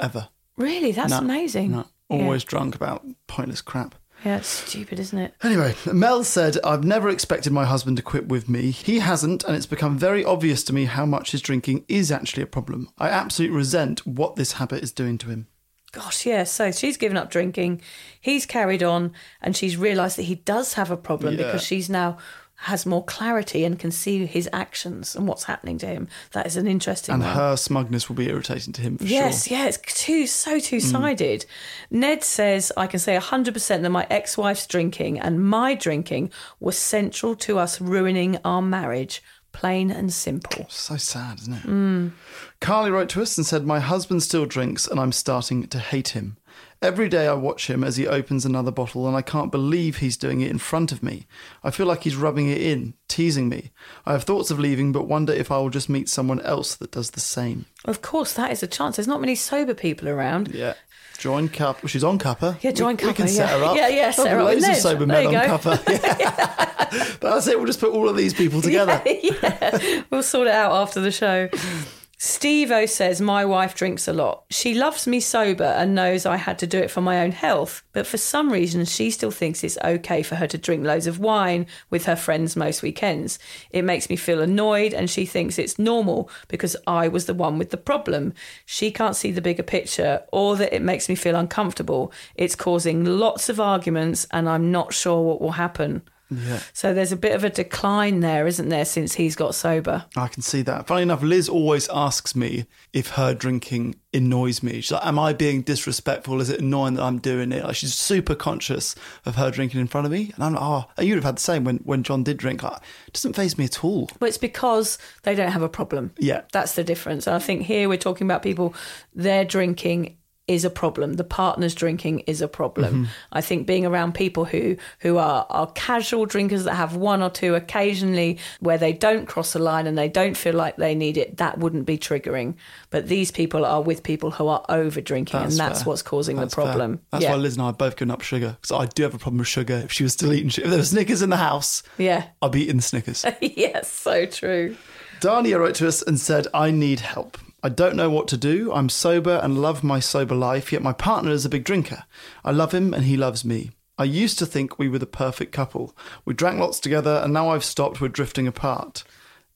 ever. Really? That's No, amazing. No, Yeah. always drunk about pointless crap. Yeah, it's stupid, isn't it? Anyway, Mel said, I've never expected my husband to quit with me. He hasn't, and it's become very obvious to me how much his drinking is actually a problem. I absolutely resent what this habit is doing to him. Gosh, yeah. So she's given up drinking. He's carried on, and she's realised that he does have a problem Yeah. because she's now has more clarity and can see his actions and what's happening to him. That is an interesting And one. her smugness will be irritating to him for Yes, sure. yeah, it's too so two sided. Mm. Ned says I can say hundred percent that my ex wife's drinking and my drinking was central to us ruining our marriage. Plain and simple. So sad, isn't it? Mm. Carly wrote to us and said, My husband still drinks and I'm starting to hate him. Every day I watch him as he opens another bottle and I can't believe he's doing it in front of me. I feel like he's rubbing it in, teasing me. I have thoughts of leaving but wonder if I will just meet someone else that does the same. Of course, that is a chance. There's not many sober people around. Yeah. Join Cup. She's on Cuppa. Yeah, join we, We Cuppa, can set her up. Yeah, yeah, set her up Loads of sober men on. Cuppa. Yeah. That's it. We'll just put all of these people together. yeah, we'll sort it out after the show. Steve O says, My wife drinks a lot. She loves me sober and knows I had to do it for my own health, but for some reason, she still thinks it's okay for her to drink loads of wine with her friends most weekends. It makes me feel annoyed, and she thinks it's normal because I was the one with the problem. She can't see the bigger picture or that it makes me feel uncomfortable. It's causing lots of arguments, and I'm not sure what will happen. Yeah. So there's a bit of a decline there, isn't there, since he's got sober? I can see that. Funny enough, Liz always asks me if her drinking annoys me. She's like, Am I being disrespectful? Is it annoying that I'm doing it? Like, she's super conscious of her drinking in front of me. And I'm like, Oh, and you'd have had the same when, when John did drink. Like, it doesn't phase me at all. Well, it's because they don't have a problem. Yeah. That's the difference. And I think here we're talking about people, their drinking is a problem. The partner's drinking is a problem. Mm-hmm. I think being around people who who are, are casual drinkers that have one or two occasionally where they don't cross the line and they don't feel like they need it, that wouldn't be triggering. But these people are with people who are over drinking and that's fair. what's causing That's the fair. problem. That's yeah. why Liz and I have both given up sugar. Because I do have a problem with sugar. If she was still eating sugar, if there were Snickers in the house, yeah. I'd be eating the Snickers. yes, so true. Dania wrote to us and said, I need help. I don't know what to do. I'm sober and love my sober life, yet my partner is a big drinker. I love him and he loves me. I used to think we were the perfect couple. We drank lots together and now I've stopped, we're drifting apart.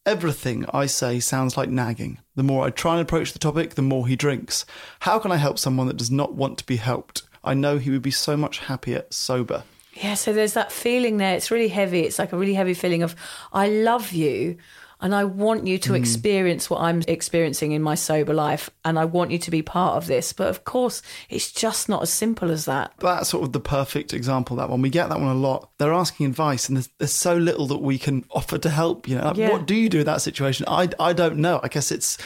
Everything I say sounds like nagging. The more I try and approach the topic, the more he drinks. How can I help someone that does not want to be helped? I know he would be so much happier sober. Yeah, so there's that feeling there. It's really heavy. It's like a really heavy feeling of, I love you and I want you to mm. experience what I'm experiencing in my sober life and I want you to be part of this. But of course, it's just not as simple as that. that's sort of the perfect example that one we get that one a lot they're asking advice and there's, there's so little that we can offer to help you know Like, Yeah. what do you do in that situation i i don't know i guess it's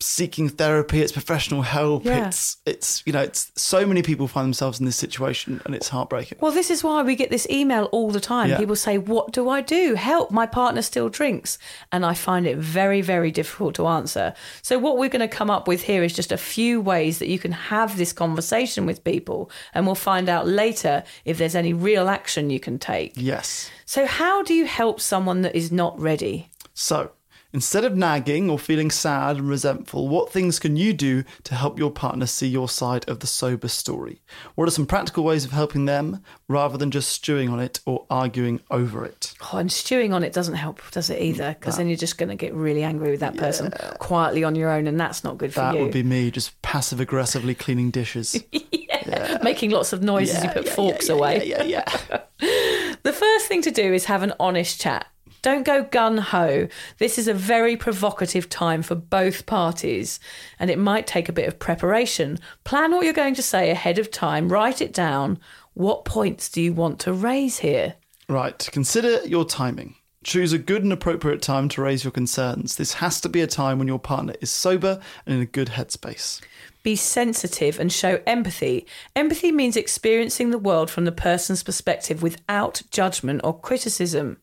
seeking therapy it's professional help Yeah. it's it's you know it's so many people find themselves in this situation and it's heartbreaking Well, this is why we get this email all the time. Yeah. People say, What do I do? Help, my partner still drinks. And I find it very, very difficult to answer. So, what we're going to come up with here is just a few ways that you can have this conversation with people. And we'll find out later if there's any real action you can take. yes So, how do you help someone that is not ready? so Instead of nagging or feeling sad and resentful, what things can you do to help your partner see your side of the sober story? What are some practical ways of helping them rather than just stewing on it or arguing over it? Oh, and stewing on it doesn't help, does it either? Mm, because then you're just going to get really angry with that person quietly on your own, and that's not good for That you. That would be me, just passive aggressively cleaning dishes. Making lots of noise as you put forks yeah, away. Yeah, yeah, yeah. The first thing to do is have an honest chat. Don't go gun ho. This is a very provocative time for both parties, and it might take a bit of preparation. Plan what you're going to say ahead of time, write it down. What points do you want to raise here? Right, consider your timing. Choose a good and appropriate time to raise your concerns. This has to be a time when your partner is sober and in a good headspace. Be sensitive and show empathy. Empathy means experiencing the world from the person's perspective without judgment or criticism.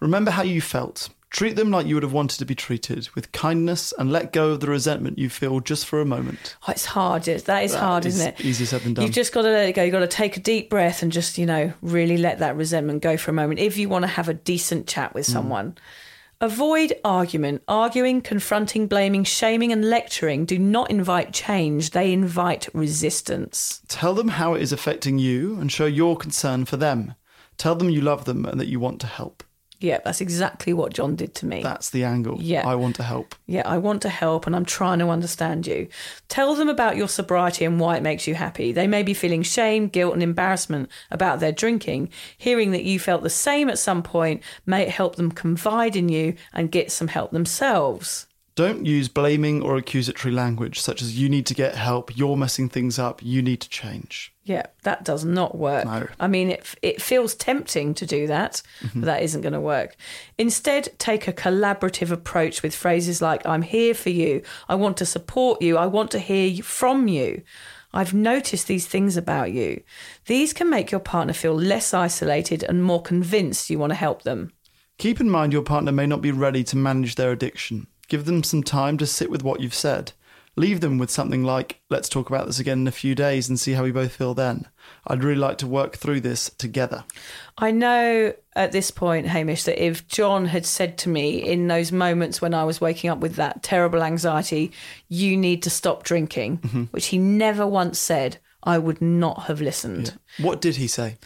Remember how you felt. Treat them like you would have wanted to be treated, with kindness, and let go of the resentment you feel just for a moment. Oh, it's hard. That is That hard, is isn't it? easier said than done. You've just got to let it go. You've got to take a deep breath and just, you know, really let that resentment go for a moment if you want to have a decent chat Mm. with someone. Avoid argument. Arguing, confronting, blaming, shaming, and lecturing do not invite change, they invite resistance. Tell them how it is affecting you and show your concern for them. Tell them you love them and that you want to help. Yeah, that's exactly what John did to me. That's the angle. Yeah. I want to help. Yeah, I want to help and I'm trying to understand you. Tell them about your sobriety and why it makes you happy. They may be feeling shame, guilt, and embarrassment about their drinking. Hearing that you felt the same at some point may help them confide in you and get some help themselves. Don't use blaming or accusatory language such as you need to get help, you're messing things up, you need to change. Yeah, that does not work. No. I mean, it, it feels tempting to do that, but mm-hmm. that isn't going to work. Instead, take a collaborative approach with phrases like, I'm here for you, I want to support you, I want to hear from you. I've noticed these things about you. These can make your partner feel less isolated and more convinced you want to help them. Keep in mind your partner may not be ready to manage their addiction. Give them some time to sit with what you've said. Leave them with something like, let's talk about this again in a few days and see how we both feel then. I'd really like to work through this together. I know at this point, Hamish, that if John had said to me in those moments when I was waking up with that terrible anxiety, you need to stop drinking, mm-hmm. which he never once said, I would not have listened. What did he say?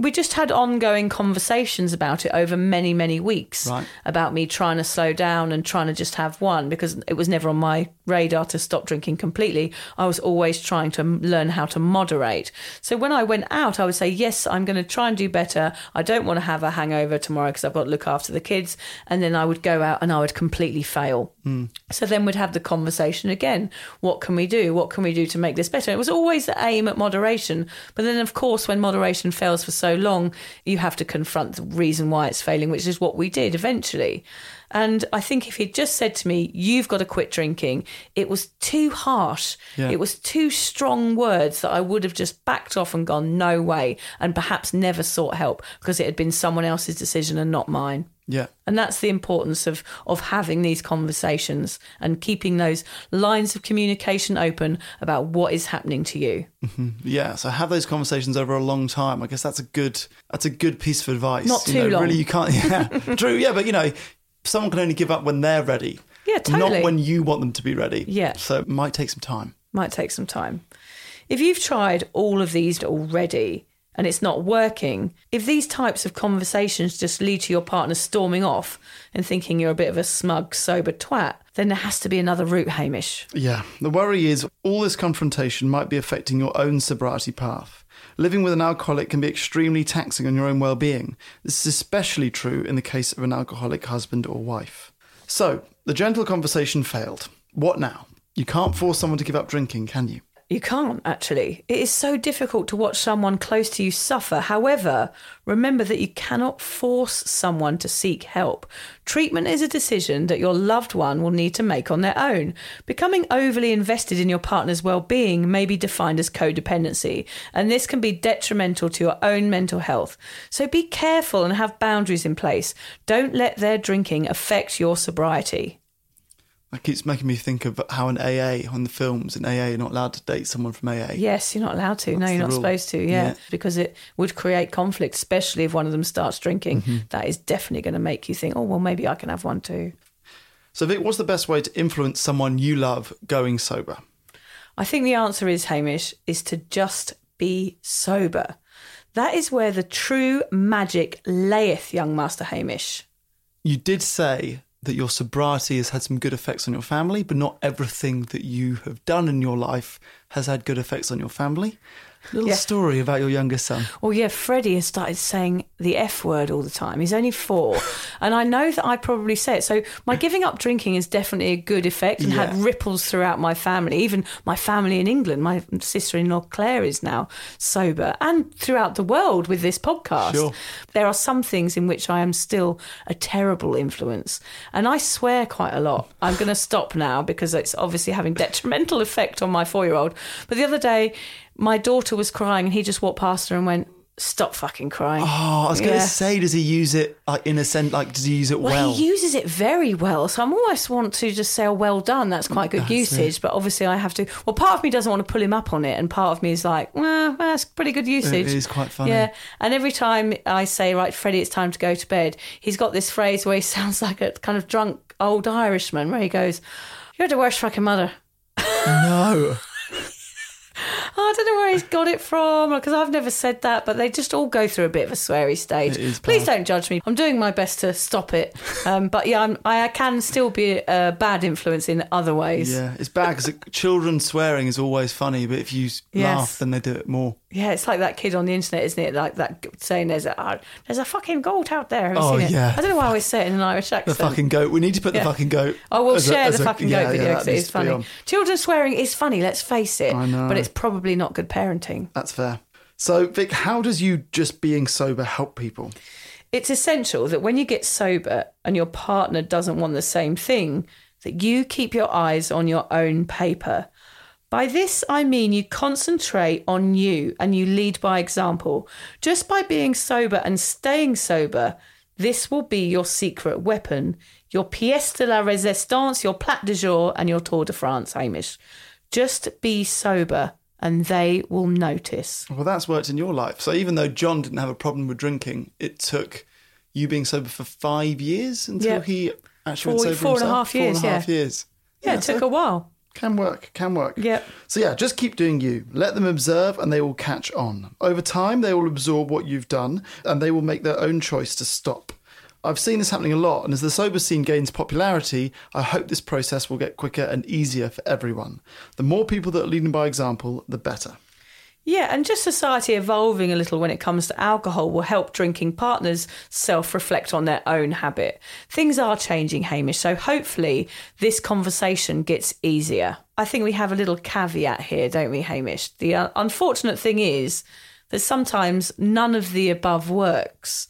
We just had ongoing conversations about it over many, many weeks Right. about me trying to slow down and trying to just have one because it was never on my radar to stop drinking completely. I was always trying to learn how to moderate. So when I went out, I would say, Yes, I'm going to try and do better. I don't want to have a hangover tomorrow because I've got to look after the kids. And then I would go out and I would completely fail. Hmm. So then we'd have the conversation again. What can we do? What can we do to make this better? It was always the aim at moderation. But then, of course, when moderation fails for so long, you have to confront the reason why it's failing, which is what we did eventually. And I think if he'd just said to me, You've got to quit drinking, it was too harsh. Yeah. It was too strong words that I would have just backed off and gone, No way, and perhaps never sought help because it had been someone else's decision and not mine. Yeah. And that's the importance of of having these conversations and keeping those lines of communication open about what is happening to you. Mm-hmm. Yeah, so have those conversations over a long time. I guess that's a good that's a good piece of advice. Not You too know, long. Really, you can't. Yeah, true. Yeah, but you know, someone can only give up when they're ready. Yeah, totally. Not when you want them to be ready. Yeah. So it might take some time. Might take some time. If you've tried all of these already and it's not working, if these types of conversations just lead to your partner storming off and thinking you're a bit of a smug, sober twat, then there has to be another route, Hamish. Yeah. The worry is all this confrontation might be affecting your own sobriety path. Living with an alcoholic can be extremely taxing on your own well being. This is especially true in the case of an alcoholic husband or wife. So, the gentle conversation failed. What now? You can't force someone to give up drinking, can you? You can't, actually. It is so difficult to watch someone close to you suffer. However, remember that you cannot force someone to seek help. Treatment is a decision that your loved one will need to make on their own. Becoming overly invested in your partner's well being may be defined as codependency, and this can be detrimental to your own mental health. So be careful and have boundaries in place. Don't let their drinking affect your sobriety. That keeps making me think of how in AA, on the films, in AA, you're not allowed to date someone from AA. Yes, you're not allowed to. no, you're not rule. supposed to. Yeah, Yeah. because it would create conflict, especially if one of them starts drinking. Mm-hmm. That is definitely going to make you think, oh, well, maybe I can have one too. So, Vic, what's the best way to influence someone you love going sober? I think the answer is, Hamish, is to just be sober. That is where the true magic layeth, young Master Hamish. You did say that your sobriety has had some good effects on your family, but not everything that you have done in your life has had good effects on your family. Little Yeah. story about your youngest son. Well, yeah, Freddie has started saying the F word all the time. He's only four. and I know that I probably say it. So my giving up drinking is definitely a good effect and had ripples throughout my family. Even my family in England, my sister in law Claire is now sober and throughout the world with this podcast. Sure. There are some things in which I am still a terrible influence. And I swear quite a lot. I'm going to stop now because it's obviously having detrimental effect on my four year old. But the other day, my daughter was crying and he just walked past her and went, Stop fucking crying. Oh, I was going to Yeah. say, does he use it like in a sense? Like, does he use it well? Well, he uses it very well. So I'm almost want to just say, oh, well done. That's quite good That's usage. But obviously, I have to. Well, part of me doesn't want to pull him up on it. And part of me is like, well, that's pretty good usage. is quite funny. Yeah. And every time I say, right, Freddie, it's time to go to bed, he's got this phrase where he sounds like a kind of drunk old Irishman where he goes, You're the worst fucking mother. no. I I don't know where he's got it from because I've never said that, but they just all go through a bit of a sweary stage. Please don't judge me. I'm doing my best to stop it. Um, but yeah, I'm, I can still be a bad influence in other ways. Yeah, it's bad because children swearing is always funny, but if you Yes. laugh, then they do it more. Yeah, it's like that kid on the internet, isn't it? Like that saying there's a uh, there's a fucking goat out there. Have you Oh, seen it? yeah. I don't know why I always say it in an Irish accent. The fucking goat. We need to put Yeah. the fucking goat. I will a- share as the a- fucking yeah, goat video yeah, because that it is funny. Children swearing is funny, let's face it. I know. But it's probably not good parenting. That's fair. So, Vic, how does you just being sober help people? It's essential that when you get sober and your partner doesn't want the same thing, that you keep your eyes on your own paper. By this, I mean you concentrate on you and you lead by example. Just by being sober and staying sober, this will be your secret weapon, your pièce de la résistance, your plat de jour, and your Tour de France, Hamish. Just be sober and they will notice. Well, that's worked in your life. So, even though John didn't have a problem with drinking, it took you being sober for five years until Yeah. he actually Four- went sober four and a half years, a half yeah. years. Yeah, it took a while. Can work, can work. Yep. So, yeah, just keep doing you. Let them observe and they will catch on. Over time, they will absorb what you've done and they will make their own choice to stop. I've seen this happening a lot, and as the sober scene gains popularity, I hope this process will get quicker and easier for everyone. The more people that are leading by example, the better. Yeah, and just society evolving a little when it comes to alcohol will help drinking partners self reflect on their own habit. Things are changing, Hamish, so hopefully this conversation gets easier. I think we have a little caveat here, don't we, Hamish? The uh, unfortunate thing is that sometimes none of the above works.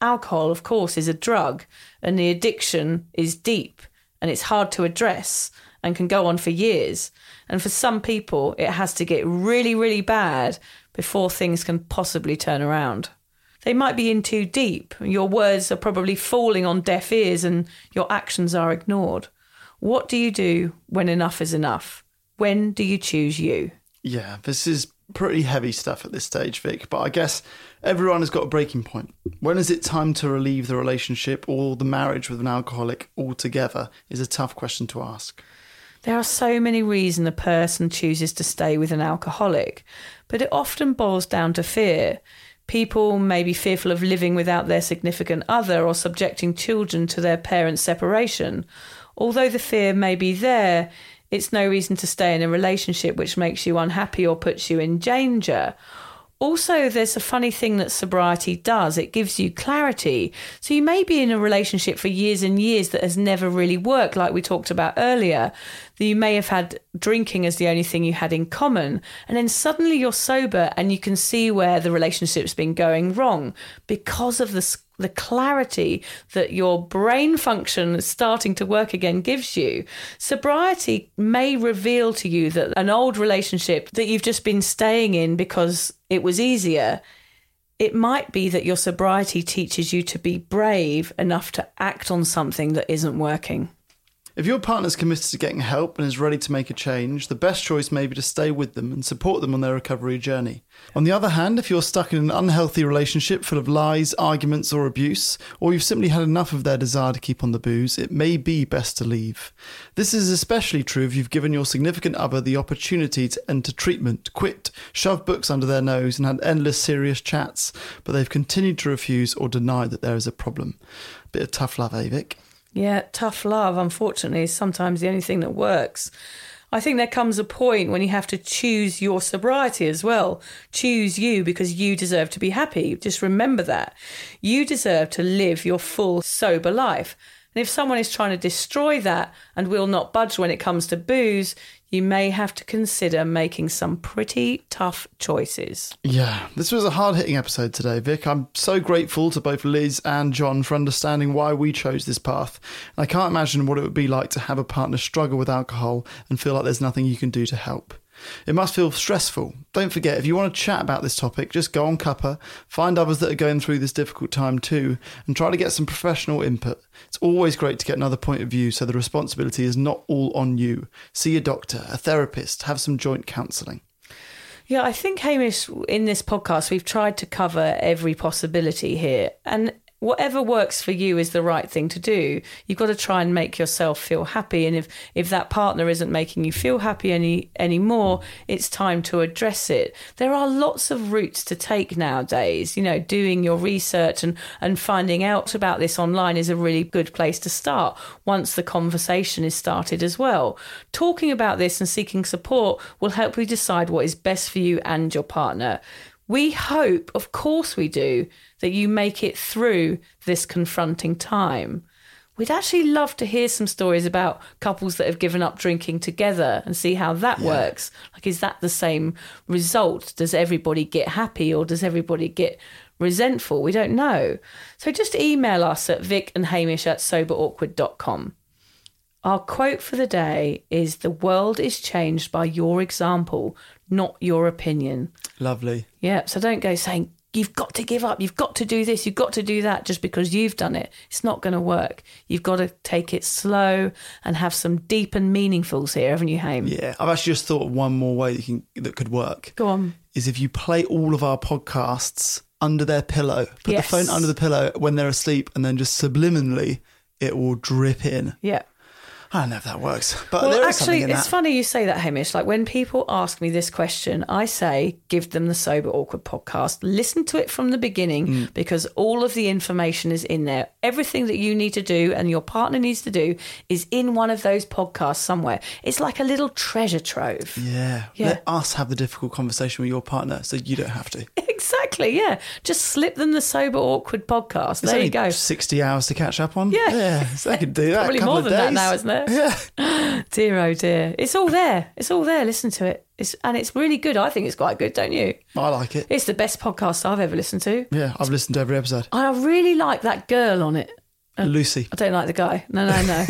Alcohol, of course, is a drug, and the addiction is deep and it's hard to address and can go on for years. And for some people, it has to get really, really bad before things can possibly turn around. They might be in too deep. Your words are probably falling on deaf ears and your actions are ignored. What do you do when enough is enough? When do you choose you? Yeah, this is pretty heavy stuff at this stage, Vic, but I guess everyone has got a breaking point. When is it time to relieve the relationship or the marriage with an alcoholic altogether is a tough question to ask. There are so many reasons a person chooses to stay with an alcoholic, but it often boils down to fear. People may be fearful of living without their significant other or subjecting children to their parents' separation. Although the fear may be there, it's no reason to stay in a relationship which makes you unhappy or puts you in danger. Also, there's a funny thing that sobriety does. It gives you clarity. So you may be in a relationship for years and years that has never really worked, like we talked about earlier. You may have had drinking as the only thing you had in common. And then suddenly you're sober and you can see where the relationship's been going wrong because of the the clarity that your brain function is starting to work again gives you. Sobriety may reveal to you that an old relationship that you've just been staying in because it was easier, it might be that your sobriety teaches you to be brave enough to act on something that isn't working. If your partner's committed to getting help and is ready to make a change, the best choice may be to stay with them and support them on their recovery journey. On the other hand, if you're stuck in an unhealthy relationship full of lies, arguments, or abuse, or you've simply had enough of their desire to keep on the booze, it may be best to leave. This is especially true if you've given your significant other the opportunity to enter treatment, quit, shove books under their nose, and had endless serious chats, but they've continued to refuse or deny that there is a problem. Bit of tough love, eh, Vic? Yeah, tough love, unfortunately, is sometimes the only thing that works. I think there comes a point when you have to choose your sobriety as well. Choose you because you deserve to be happy. Just remember that. You deserve to live your full, sober life. And if someone is trying to destroy that and will not budge when it comes to booze, you may have to consider making some pretty tough choices. Yeah, this was a hard hitting episode today, Vic. I'm so grateful to both Liz and John for understanding why we chose this path. And I can't imagine what it would be like to have a partner struggle with alcohol and feel like there's nothing you can do to help. It must feel stressful. Don't forget, if you want to chat about this topic, just go on Cuppa, find others that are going through this difficult time too, and try to get some professional input. It's always great to get another point of view so the responsibility is not all on you. See a doctor, a therapist, have some joint counselling. Yeah, I think, Hamish, in this podcast, we've tried to cover every possibility here. And whatever works for you is the right thing to do. You've got to try and make yourself feel happy. And if, if that partner isn't making you feel happy any anymore, it's time to address it. There are lots of routes to take nowadays. You know, doing your research and, and finding out about this online is a really good place to start once the conversation is started as well. Talking about this and seeking support will help you decide what is best for you and your partner. We hope, of course, we do, that you make it through this confronting time. We'd actually love to hear some stories about couples that have given up drinking together and see how that works. Like, is that the same result? Does everybody get happy or does everybody get resentful? We don't know. So just email us at vic and hamish at soberawkward.com. Our quote for the day is The world is changed by your example, not your opinion. Lovely. Yeah, so don't go saying, you've got to give up, you've got to do this, you've got to do that just because you've done it. It's not going to work. You've got to take it slow and have some deep and meaningfuls here, haven't you, Haim? Yeah, I've actually just thought of one more way that, can, that could work. Go on. Is if you play all of our podcasts under their pillow, put Yes. the phone under the pillow when they're asleep, and then just subliminally it will drip in. Yeah. I don't know if that works, but Well, there is actually, something in it's funny you say that, Hamish. Like when people ask me this question, I say, give them the Sober Awkward podcast. Listen to it from the beginning Mm. because all of the information is in there. Everything that you need to do and your partner needs to do is in one of those podcasts somewhere. It's like a little treasure trove. Yeah. Yeah. Let us have the difficult conversation with your partner so you don't have to. Exactly, yeah. Just slip them the Sober Awkward podcast. It's there you go. 60 hours to catch up on. Yeah. Yeah. So they could do that. Probably a couple more of than that now, isn't Yeah. Dear, oh dear. It's all there. It's all there. Listen to it. It's, and it's really good. I think it's quite good, don't you? I like it. It's the best podcast I've ever listened to. Yeah. I've listened to every episode. I really like that girl on it. Uh, Lucy. I don't like the guy. No, no, no.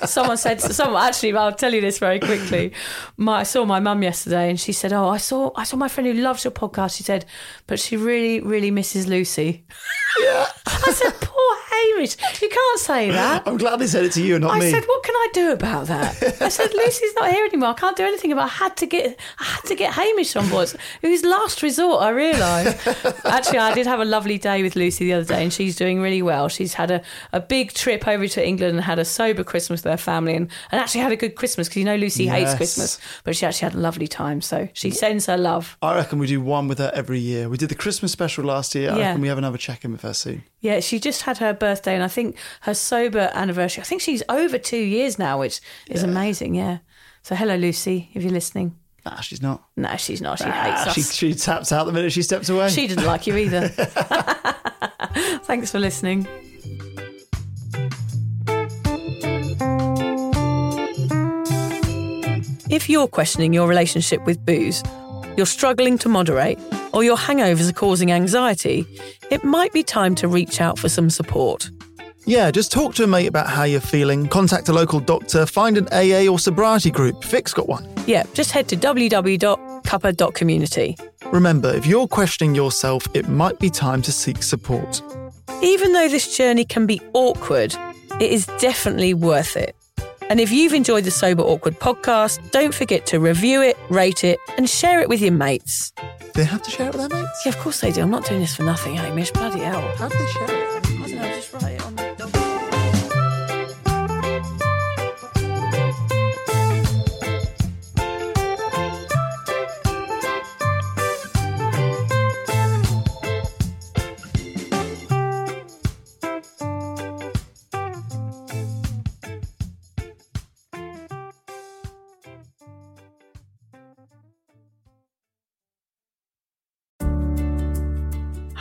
someone said, someone actually, I'll tell you this very quickly. My, I saw my mum yesterday, and she said, "Oh, I saw, I saw my friend who loves your podcast." She said, "But she really, really misses Lucy." Yeah. I said, "Poor Hamish, you can't say that." I'm glad they said it to you and not I me. I said, "What can I do about that?" I said, "Lucy's not here anymore. I can't do anything about. It. I had to get, I had to get Hamish on board. It was last resort. I realised. Actually, I did have a lovely day with Lucy the other day, and she's doing really well. She's had a, a big trip over to England and had a sober Christmas with her family, and, and actually had a good Christmas because you know Lucy hates Christmas, but she actually had a lovely time. So she sends her love. I reckon we do one with her every year. We did the Christmas special last year. I Yeah. reckon we have another check in with her soon. Yeah, she just had her birthday, and I think her sober anniversary. I think she's over two years now, which is amazing. Yeah. So hello, Lucy, if you're listening. Nah, she's not. No, she's not. She Ah, hates us. she, she taps out the minute she steps away. She didn't like you either. Thanks for listening. If you're questioning your relationship with booze, you're struggling to moderate, or your hangovers are causing anxiety, it might be time to reach out for some support. Yeah, just talk to a mate about how you're feeling, contact a local doctor, find an AA or sobriety group. Vic's got one. Yeah, just head to www.cuppa.community. Remember, if you're questioning yourself, it might be time to seek support. Even though this journey can be awkward, it is definitely worth it. And if you've enjoyed the Sober Awkward podcast, don't forget to review it, rate it, and share it with your mates. They have to share it with their mates? Yeah, of course they do. I'm not doing this for nothing, Hamish. Bloody hell. How do they share it? I don't know, just write it on the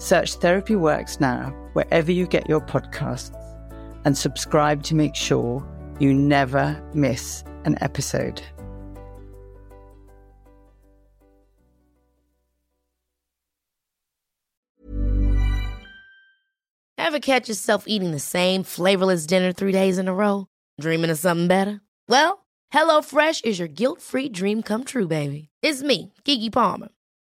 Search Therapy Works now wherever you get your podcasts and subscribe to make sure you never miss an episode. Ever catch yourself eating the same flavorless dinner three days in a row? Dreaming of something better? Well, HelloFresh is your guilt-free dream come true, baby. It's me, Keke Palmer.